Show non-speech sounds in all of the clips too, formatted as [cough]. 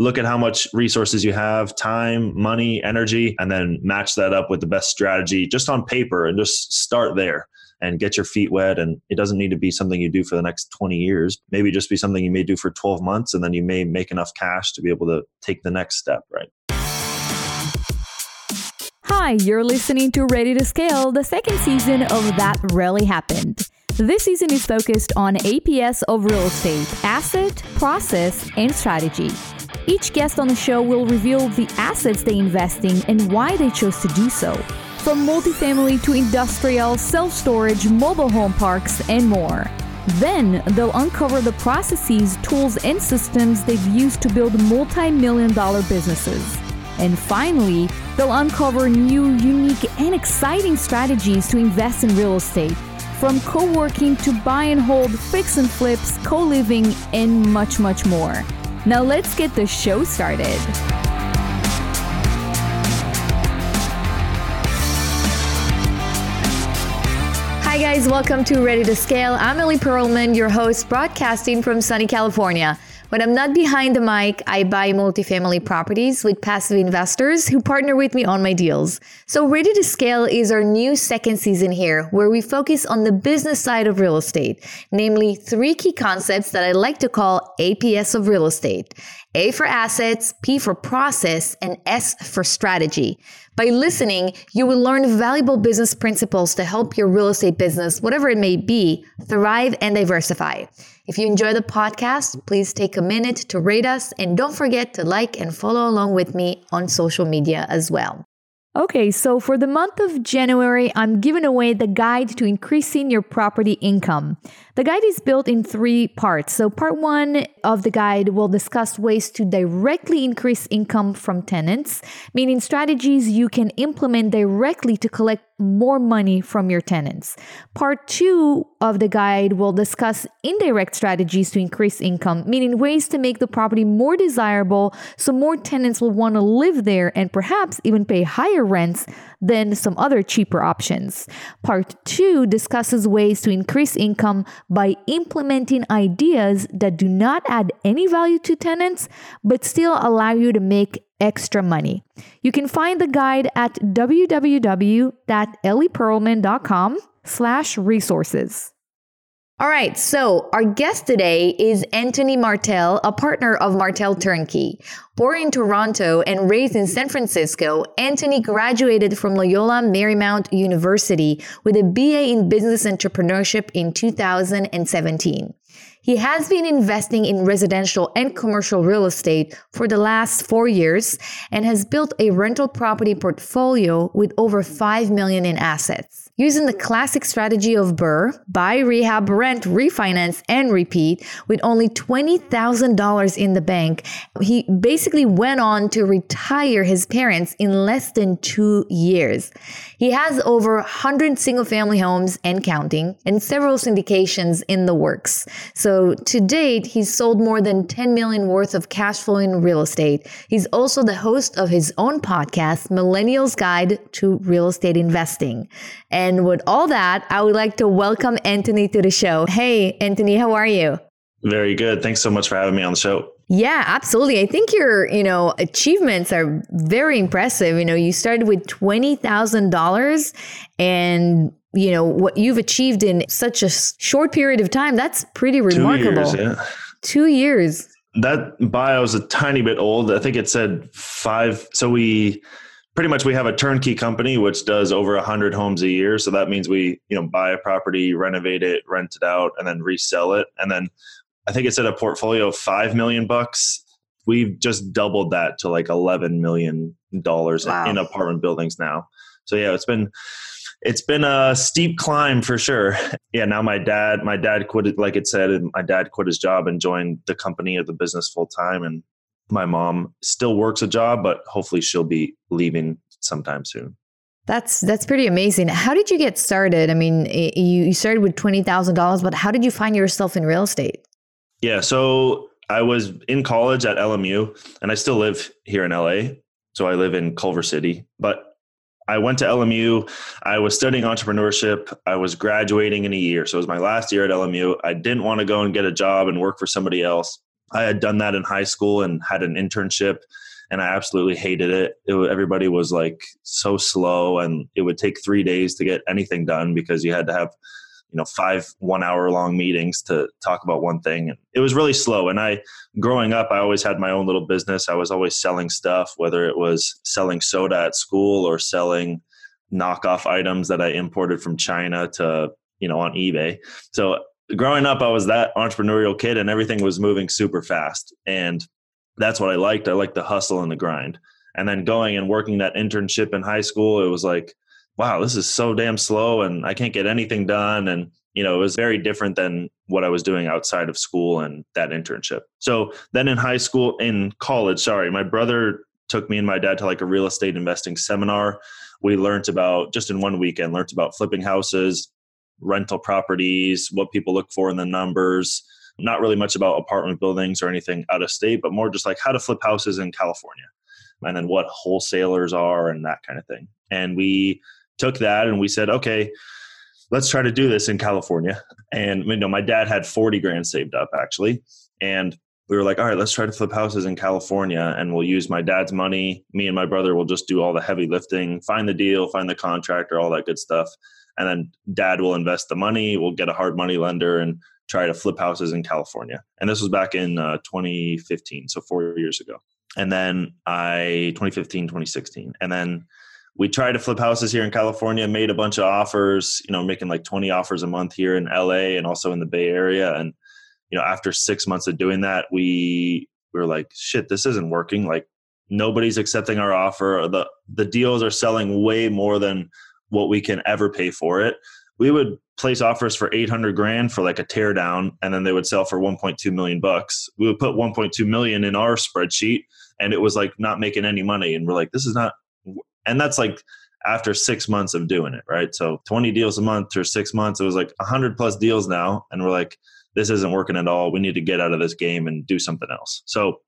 look at how much resources you have time money energy and then match that up with the best strategy just on paper and just start there and get your feet wet and it doesn't need to be something you do for the next 20 years maybe just be something you may do for 12 months and then you may make enough cash to be able to take the next step right Hi, you're listening to Ready to Scale, the second season of That Really Happened. This season is focused on APS of real estate, asset, process, and strategy. Each guest on the show will reveal the assets they invest in and why they chose to do so. From multifamily to industrial, self storage, mobile home parks, and more. Then they'll uncover the processes, tools, and systems they've used to build multi million dollar businesses. And finally, they'll uncover new, unique, and exciting strategies to invest in real estate. From co working to buy and hold, fix and flips, co living, and much, much more. Now let's get the show started. Hi, guys, welcome to Ready to Scale. I'm Ellie Perlman, your host, broadcasting from sunny California. When I'm not behind the mic, I buy multifamily properties with passive investors who partner with me on my deals. So, Ready to Scale is our new second season here, where we focus on the business side of real estate, namely three key concepts that I like to call APS of real estate A for assets, P for process, and S for strategy. By listening, you will learn valuable business principles to help your real estate business, whatever it may be, thrive and diversify. If you enjoy the podcast, please take a minute to rate us and don't forget to like and follow along with me on social media as well. Okay, so for the month of January, I'm giving away the guide to increasing your property income. The guide is built in three parts. So, part one of the guide will discuss ways to directly increase income from tenants, meaning strategies you can implement directly to collect more money from your tenants. Part two of the guide will discuss indirect strategies to increase income, meaning ways to make the property more desirable so more tenants will want to live there and perhaps even pay higher rents than some other cheaper options. Part two discusses ways to increase income by implementing ideas that do not add any value to tenants but still allow you to make extra money. You can find the guide at www.ellieperlman.com slash resources. All right, so our guest today is Anthony Martel, a partner of Martel Turnkey. Born in Toronto and raised in San Francisco, Anthony graduated from Loyola Marymount University with a BA in Business Entrepreneurship in 2017. He has been investing in residential and commercial real estate for the last four years and has built a rental property portfolio with over 5 million in assets. Using the classic strategy of buy, rehab, rent, refinance, and repeat, with only $20,000 in the bank, he basically went on to retire his parents in less than two years. He has over 100 single family homes and counting, and several syndications in the works. So to date, he's sold more than 10 million worth of cash flowing real estate. He's also the host of his own podcast, Millennials Guide to Real Estate Investing. And with all that, I would like to welcome Anthony to the show. Hey, Anthony, how are you? Very good. Thanks so much for having me on the show. Yeah, absolutely. I think your, you know, achievements are very impressive. You know, you started with $20,000 and you know what you've achieved in such a short period of time that's pretty remarkable two years, yeah. two years that bio is a tiny bit old i think it said five so we pretty much we have a turnkey company which does over 100 homes a year so that means we you know buy a property renovate it rent it out and then resell it and then i think it said a portfolio of 5 million bucks we've just doubled that to like 11 million dollars wow. in apartment buildings now so yeah it's been it's been a steep climb for sure. [laughs] Yeah, now my dad, my dad quit, like it said, my dad quit his job and joined the company or the business full time. And my mom still works a job, but hopefully she'll be leaving sometime soon. That's that's pretty amazing. How did you get started? I mean, you, you started with twenty thousand dollars, but how did you find yourself in real estate? Yeah, so I was in college at LMU, and I still live here in LA. So I live in Culver City, but I went to LMU. I was studying entrepreneurship. I was graduating in a year. So it was my last year at LMU. I didn't want to go and get a job and work for somebody else. I had done that in high school and had an internship and I absolutely hated it. it. Everybody was like so slow, and it would take three days to get anything done because you had to have, you know, five one hour long meetings to talk about one thing. And it was really slow. And I, growing up, I always had my own little business. I was always selling stuff, whether it was selling soda at school or selling knockoff items that I imported from China to, you know, on eBay. So growing up, I was that entrepreneurial kid, and everything was moving super fast. And that's what I liked. I liked the hustle and the grind. And then going and working that internship in high school, it was like, wow, this is so damn slow and I can't get anything done. And, you know, it was very different than what I was doing outside of school and that internship. So then in high school, in college, sorry, my brother took me and my dad to like a real estate investing seminar. We learned about, just in one weekend, learned about flipping houses, rental properties, what people look for in the numbers, not really much about apartment buildings or anything out of state, but more just like how to flip houses in California and then what wholesalers are and that kind of thing. And we took that and we said, okay, let's try to do this in California. And you know, my dad had 40 grand saved up actually. And we were like, all right, let's try to flip houses in California and we'll use my dad's money. Me and my brother will just do all the heavy lifting, find the deal, find the contractor, all that good stuff. And then dad will invest the money, we'll get a hard money lender and try to flip houses in California. And this was back in uh, 2015, so four years ago. And then I, 2015, 2016. And then we tried to flip houses here in California, made a bunch of offers, you know, making like 20 offers a month here in LA and also in the Bay Area. And, you know, after six months of doing that, we, we were like, shit, this isn't working. Like nobody's accepting our offer. The, the deals are selling way more than what we can ever pay for it we would place offers for 800 grand for like a teardown and then they would sell for 1.2 million bucks. We would put 1.2 million in our spreadsheet and it was like not making any money and we're like this is not and that's like after six months of doing it right? So 20 deals a month or six months it was like 100 plus deals now and we're like this isn't working at all. We need to get out of this game and do something else. So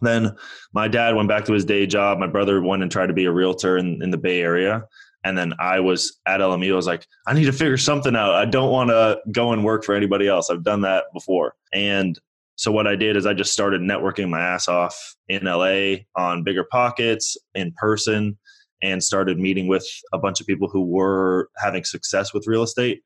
then my dad went back to his day job. My brother went and tried to be a realtor in, in the bay area and then I was at LMU. I was like, I need to figure something out. I don't want to go and work for anybody else. I've done that before. And so what I did is I just started networking my ass off in LA on BiggerPockets in person and started meeting with a bunch of people who were having success with real estate.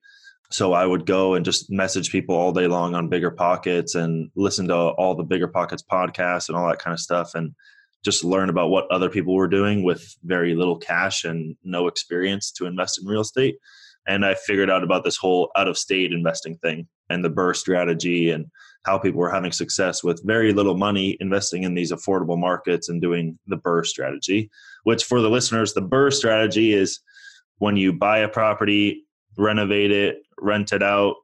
So I would go and just message people all day long on BiggerPockets and listen to all the BiggerPockets podcasts and all that kind of stuff and just learn about what other people were doing with very little cash and no experience to invest in real estate. And I figured out about this whole out of state investing thing and the BRRRR strategy and how people were having success with very little money investing in these affordable markets and doing the BRRRR strategy, which for the listeners, the BRRRR strategy is when you buy a property, renovate it, rent it out,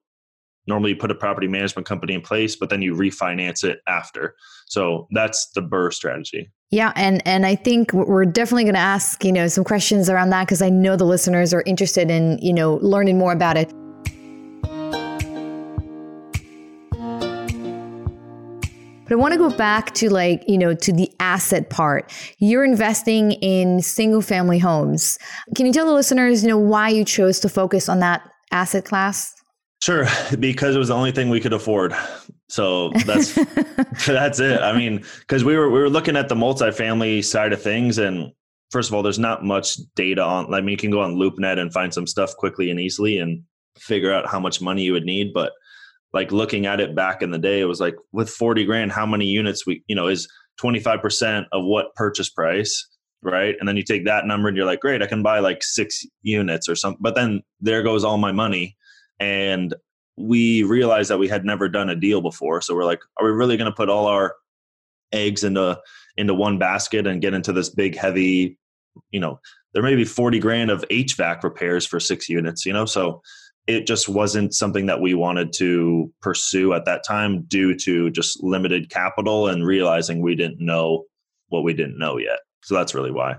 normally you put a property management company in place but then you refinance it after so that's the BRRRR strategy yeah and and i think we're definitely going to ask you know some questions around that because i know the listeners are interested in you know learning more about it But I want to go back to like, you know, to the asset part. You're investing in single family homes. Can you tell the listeners, you know, why you chose to focus on that asset class? Sure, because it was the only thing we could afford. So that's [laughs] [laughs] that's it. I mean, because we were we were looking at the multifamily side of things, and first of all, there's not much data on. I mean, you can go on LoopNet and find some stuff quickly and easily, and figure out how much money you would need. But like looking at it back in the day, it was like with forty grand, how many units we you know is twenty five percent of what purchase price, right? And then you take that number and you're like, great, I can buy like six units or something. But then there goes all my money and we realized that we had never done a deal before so we're like are we really going to put all our eggs into into one basket and get into this big heavy you know there may be 40 grand of hvac repairs for six units you know? So it just wasn't something that we wanted to pursue at that time due to just limited capital and realizing we didn't know what we didn't know yet. So that's really why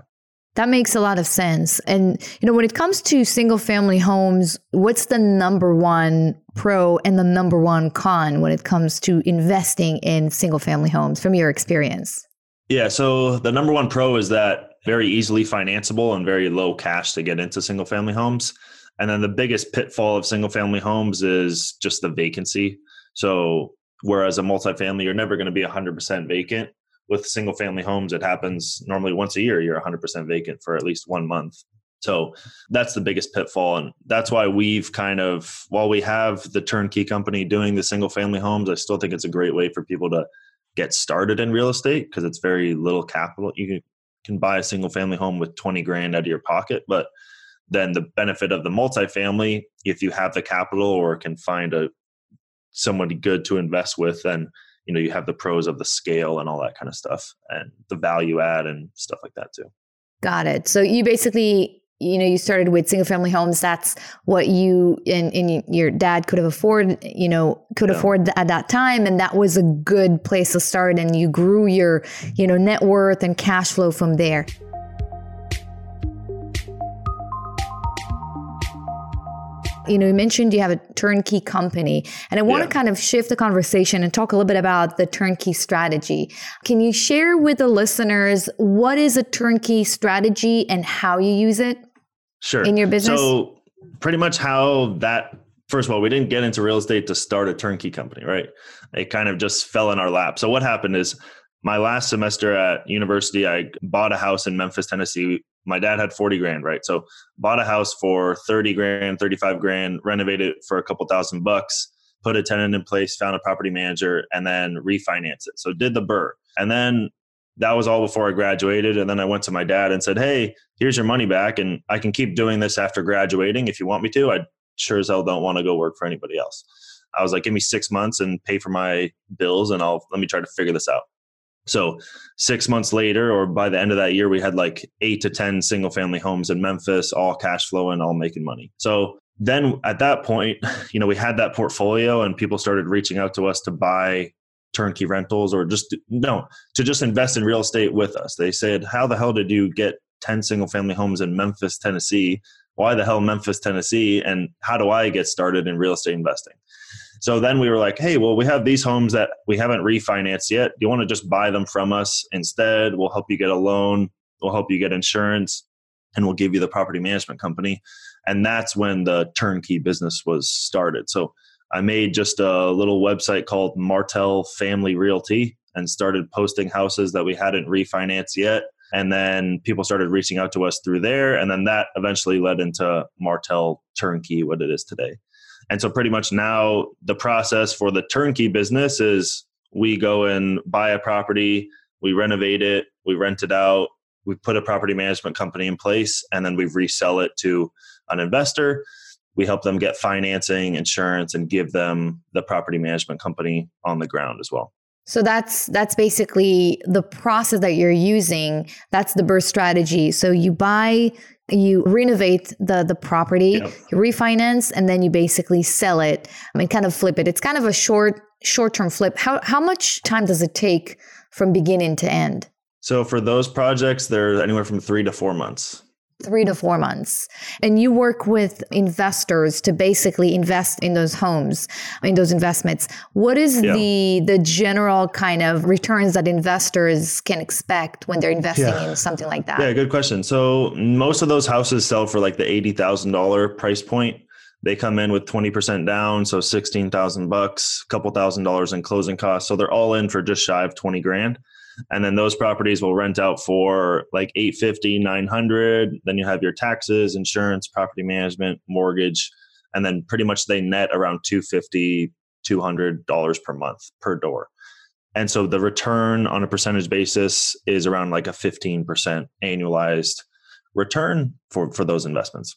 that makes a lot of sense. And, you know, when it comes to single family homes, what's the number one pro and the number one con when it comes to investing in single family homes from your experience? Yeah. So the number one pro is that very easily financeable and very low cash to get into single family homes. And then the biggest pitfall of single family homes is just the vacancy. So Whereas a multifamily, you're never going to be 100% vacant. With single family homes, it happens normally once a year, you're 100% vacant for at least one month. So that's the biggest pitfall. And that's why we've kind of, while we have the turnkey company doing the single family homes, I still think it's a great way for people to get started in real estate because it's very little capital. You can, buy a single family home with 20 grand out of your pocket, but then the benefit of the multifamily, if you have the capital or can find a somebody good to invest with, then you know you have the pros of the scale and all that kind of stuff and the value add and stuff like that too. Got it. So you basically you know you started with single family homes that's what you and, and your dad could have afforded you know could yeah. afford at that time and that was a good place to start and you grew your you know net worth and cash flow from there you know, you mentioned you have a turnkey company, and I want yeah. to kind of shift the conversation and talk a little bit about the turnkey strategy. Can you share with the listeners what is a turnkey strategy and how you use it? Sure. In your business? So, pretty much how that first of all, we didn't get into real estate to start a turnkey company, right? It kind of just fell in our lap. So, what happened is my last semester at university, I bought a house in Memphis, Tennessee my dad had 40 grand, right? So bought a house for 30 grand, 35 grand, renovated it for a couple thousand bucks, put a tenant in place, found a property manager, and then refinance it. So did the BRRRR. And then that was all before I graduated. And then I went to my dad and said, Hey, here's your money back. And I can keep doing this after graduating if you want me to. I sure as hell don't want to go work for anybody else. I was like, give me six months and pay for my bills and I'll let me try to figure this out. So six months later, or by the end of that year, we had like eight to 10 single family homes in Memphis, all cash flowing, all making money. So then at that point, [laughs] you know, we had that portfolio and people started reaching out to us to buy turnkey rentals or just no, to just invest in real estate with us. They said, How the hell did you get 10 single family homes in Memphis, Tennessee? Why the hell Memphis, Tennessee? And how do I get started in real estate investing? So then we were like, hey, well, we have these homes that we haven't refinanced yet. Do you want to just buy them from us instead? We'll help you get a loan, we'll help you get insurance, and we'll give you the property management company. And that's when the turnkey business was started. So I made just a little website called Martel Family Realty and started posting houses that we hadn't refinanced yet. And then people started reaching out to us through there. And then that eventually led into Martel Turnkey, what it is today. And so, pretty much now, the process for the turnkey business is we go and buy a property, we renovate it, we rent it out, we put a property management company in place, and then we resell it to an investor. We help them get financing, insurance, and give them the property management company on the ground as well. So that's that's basically the process that you're using. That's the BRRRR strategy. So you buy you renovate the the property, yep. you refinance, and then you basically sell it I mean, kind of flip it. It's kind of a short short term flip. How how much time does it take from beginning to end? So for those projects, they're anywhere from three to four months three to four months. And you work with investors to basically invest in those homes, in those investments. What is yeah. the the general kind of returns that investors can expect when they're investing yeah. in something like that? Yeah, good question. So most of those houses sell for like the eighty thousand dollar price point. They come in with twenty percent down, so sixteen thousand bucks, a couple thousand dollars in closing costs. So they're all in for just shy of twenty grand and then those properties will rent out for like 850 900 then you have your taxes insurance property management mortgage and then pretty much they net around 250 200 dollars per month per door and so the return on a percentage basis is around like a 15% annualized return for for those investments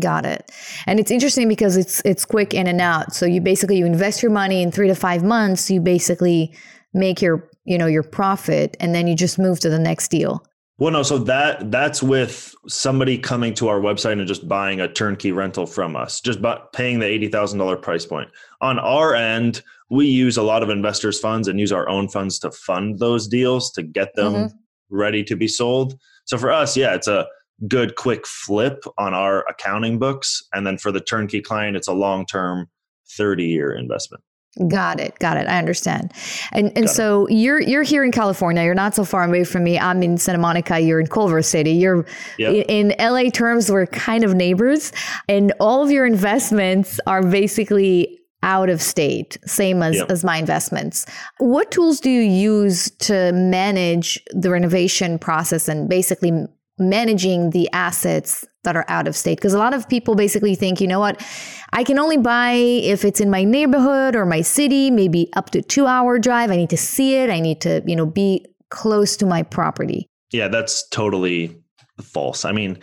Got it. And it's interesting because it's it's quick in and out. So you basically you invest your money in 3 to 5 months, you basically make your you know your profit and then you just move to the next deal. Well no so that that's with somebody coming to our website and just buying a turnkey rental from us just by paying the $80000 price point. On our end we use a lot of investors funds and use our own funds to fund those deals to get them mm-hmm. ready to be sold. So for us yeah it's a good quick flip on our accounting books and then for the turnkey client it's a long term 30 year investment Got it. Got it. I understand. And and got so it. you're you're here in California. You're not so far away from me. I'm in Santa Monica. You're in Culver City. You're yep. in, LA terms. We're kind of neighbors, and all of your investments are basically out of state, same as, yep. as my investments. What tools do you use to manage the renovation process and basically managing the assets that are out of state? Because a lot of people basically think, you know what, I can only buy if it's in my neighborhood or my city, maybe up to two hour drive. I need to see it. I need to, you know, be close to my property. Yeah, that's totally false. I mean,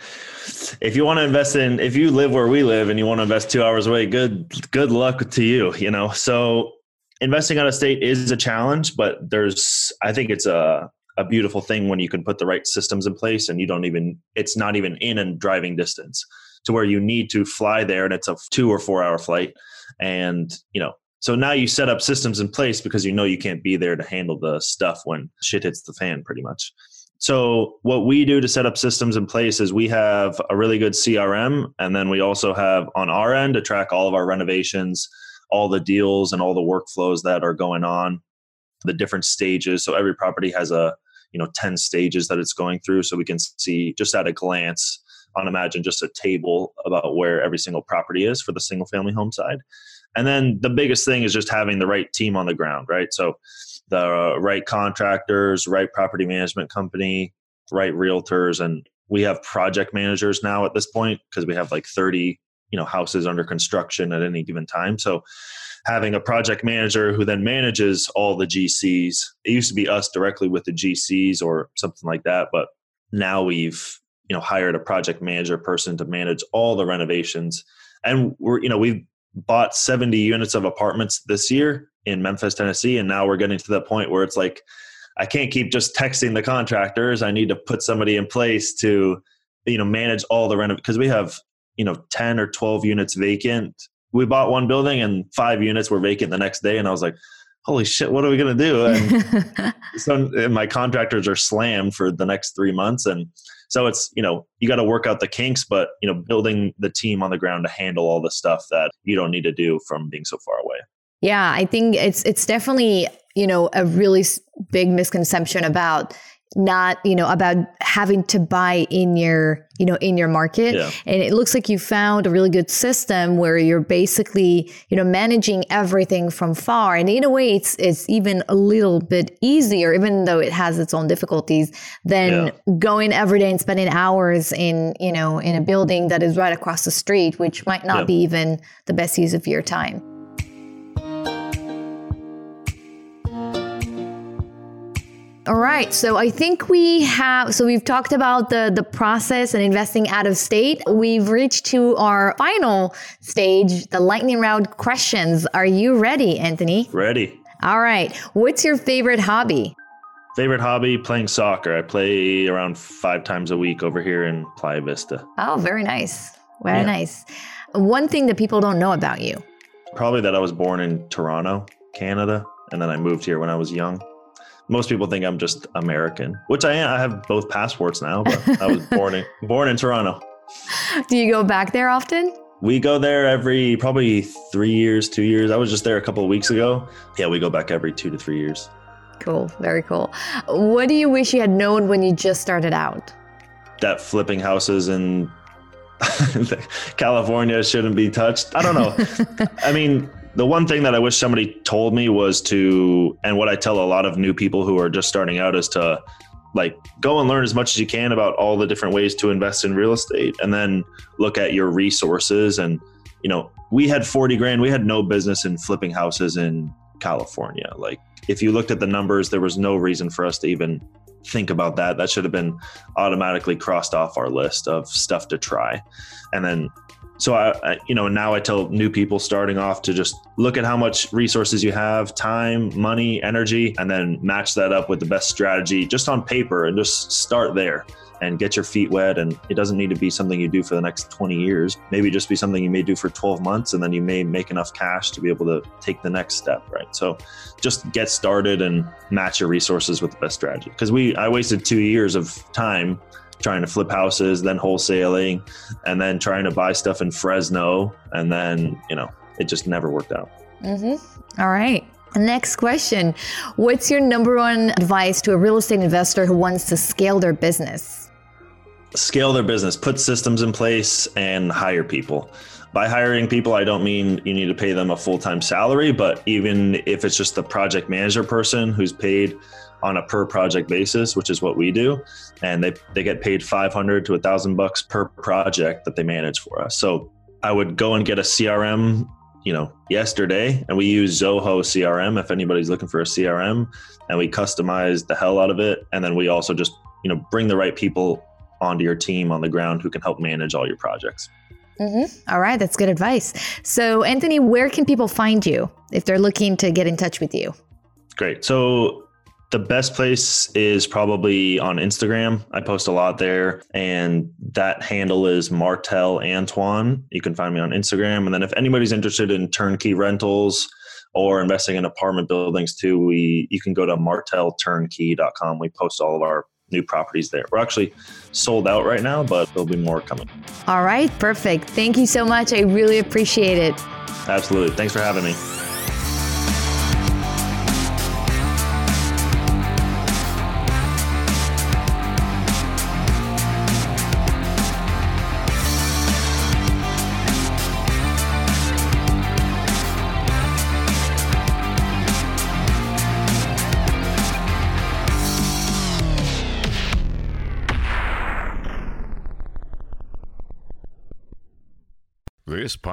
if you want to invest in, if you live where we live and you want to invest two hours away, good, good luck to you, you know? So investing out of state is a challenge, but there's, I think it's a, a beautiful thing when you can put the right systems in place and you don't even, it's not even in and driving distance to where you need to fly there and it's a two or four hour flight. And, you know, so now you set up systems in place because you know you can't be there to handle the stuff when shit hits the fan pretty much. So what we do to set up systems in place is we have a really good CRM and then we also have on our end to track all of our renovations, all the deals and all the workflows that are going on, the different stages. So every property has a, you know, 10 stages that it's going through so we can see just at a glance on imagine just a table about where every single property is for the single family home side. And then the biggest thing is just having the right team on the ground, right? So the right contractors, right property management company, right realtors, and we have project managers now at this point because we have like 30 you know houses under construction at any given time so having a project manager who then manages all the gcs it used to be us directly with the gcs or something like that but now we've you know hired a project manager person to manage all the renovations and we're you know we've bought 70 units of apartments this year in Memphis, Tennessee, and now we're getting to the point where it's like I can't keep just texting the contractors. I need to put somebody in place to you know manage all the rent because we have you know 10 or 12 units vacant. We bought one building and five units were vacant the next day and I was like holy shit, what are we going to do? And [laughs] so and my contractors are slammed for the next three months. And so it's, you know, you got to work out the kinks, but, you know, building the team on the ground to handle all the stuff that you don't need to do from being so far away. Yeah, I think it's it's definitely you know a really big misconception about not you know about having to buy in your you know in your market yeah. and it looks like you found a really good system where you're basically you know managing everything from far and in a way it's it's even a little bit easier even though it has its own difficulties than yeah. going every day and spending hours in you know in a building that is right across the street which might not yeah. be even the best use of your time All right. So I think we have so we've talked about the the process and investing out of state. We've reached to our final stage, the lightning round questions. Are you ready, Anthony? Ready. All right. What's your favorite hobby? Favorite hobby playing soccer. I play around 5 times a week over here in Playa Vista. Oh, very nice. Very yeah. nice. One thing that people don't know about you. Probably that I was born in Toronto, Canada, and then I moved here when I was young most people think I'm just American, which I am. I have both passports now, but I was born in [laughs] born in Toronto. Do you go back there often? We go there every probably three years, two years. I was just there a couple of weeks ago. Yeah, we go back every two to three years. Cool, very cool. What do you wish you had known when you just started out? That flipping houses in [laughs] California shouldn't be touched. I don't know. [laughs] I mean, the one thing that I wish somebody told me was to, and what I tell a lot of new people who are just starting out is to like go and learn as much as you can about all the different ways to invest in real estate and then look at your resources. And, you know, we had 40 grand, we had no business in flipping houses in California. Like, if you looked at the numbers, there was no reason for us to even think about that. That should have been automatically crossed off our list of stuff to try. And then so I, I, you know now i tell new people starting off to just look at how much resources you have time money energy and then match that up with the best strategy just on paper and just start there and get your feet wet. And it doesn't need to be something you do for the next 20 years. Maybe just be something you may do for 12 months and then you may make enough cash to be able to take the next step right? So just get started and match your resources with the best strategy. Because we i wasted two years of time trying to flip houses, then wholesaling, and then trying to buy stuff in Fresno. And then, you know, it just never worked out. Mm-hmm. All right. Next question What's your number one advice to a real estate investor who wants to scale their business? Scale their business, put systems in place, and hire people. by hiring people, I don't mean you need to pay them a full time salary, but even if it's just the project manager person who's paid on a per project basis, which is what we do, and they they get paid 500 to a thousand bucks per project that they manage for us. So I would go and get a CRM, you know, yesterday, and we use Zoho CRM if anybody's looking for a CRM, and we customize the hell out of it, and then we also just you know bring the right people onto your team on the ground who can help manage all your projects. Mm-hmm. All right, that's good advice. So, Anthony, where can people find you if they're looking to get in touch with you? Great. So, the best place is probably on Instagram. I post a lot there, and that handle is Martel Antoine. You can find me on Instagram. And then, if anybody's interested in turnkey rentals or investing in apartment buildings too, we you can go to martelturnkey.com. We post all of our new properties there. We're actually sold out right now, but there'll be more coming. All right, perfect. Thank you so much. I really appreciate it. Absolutely. Thanks for having me.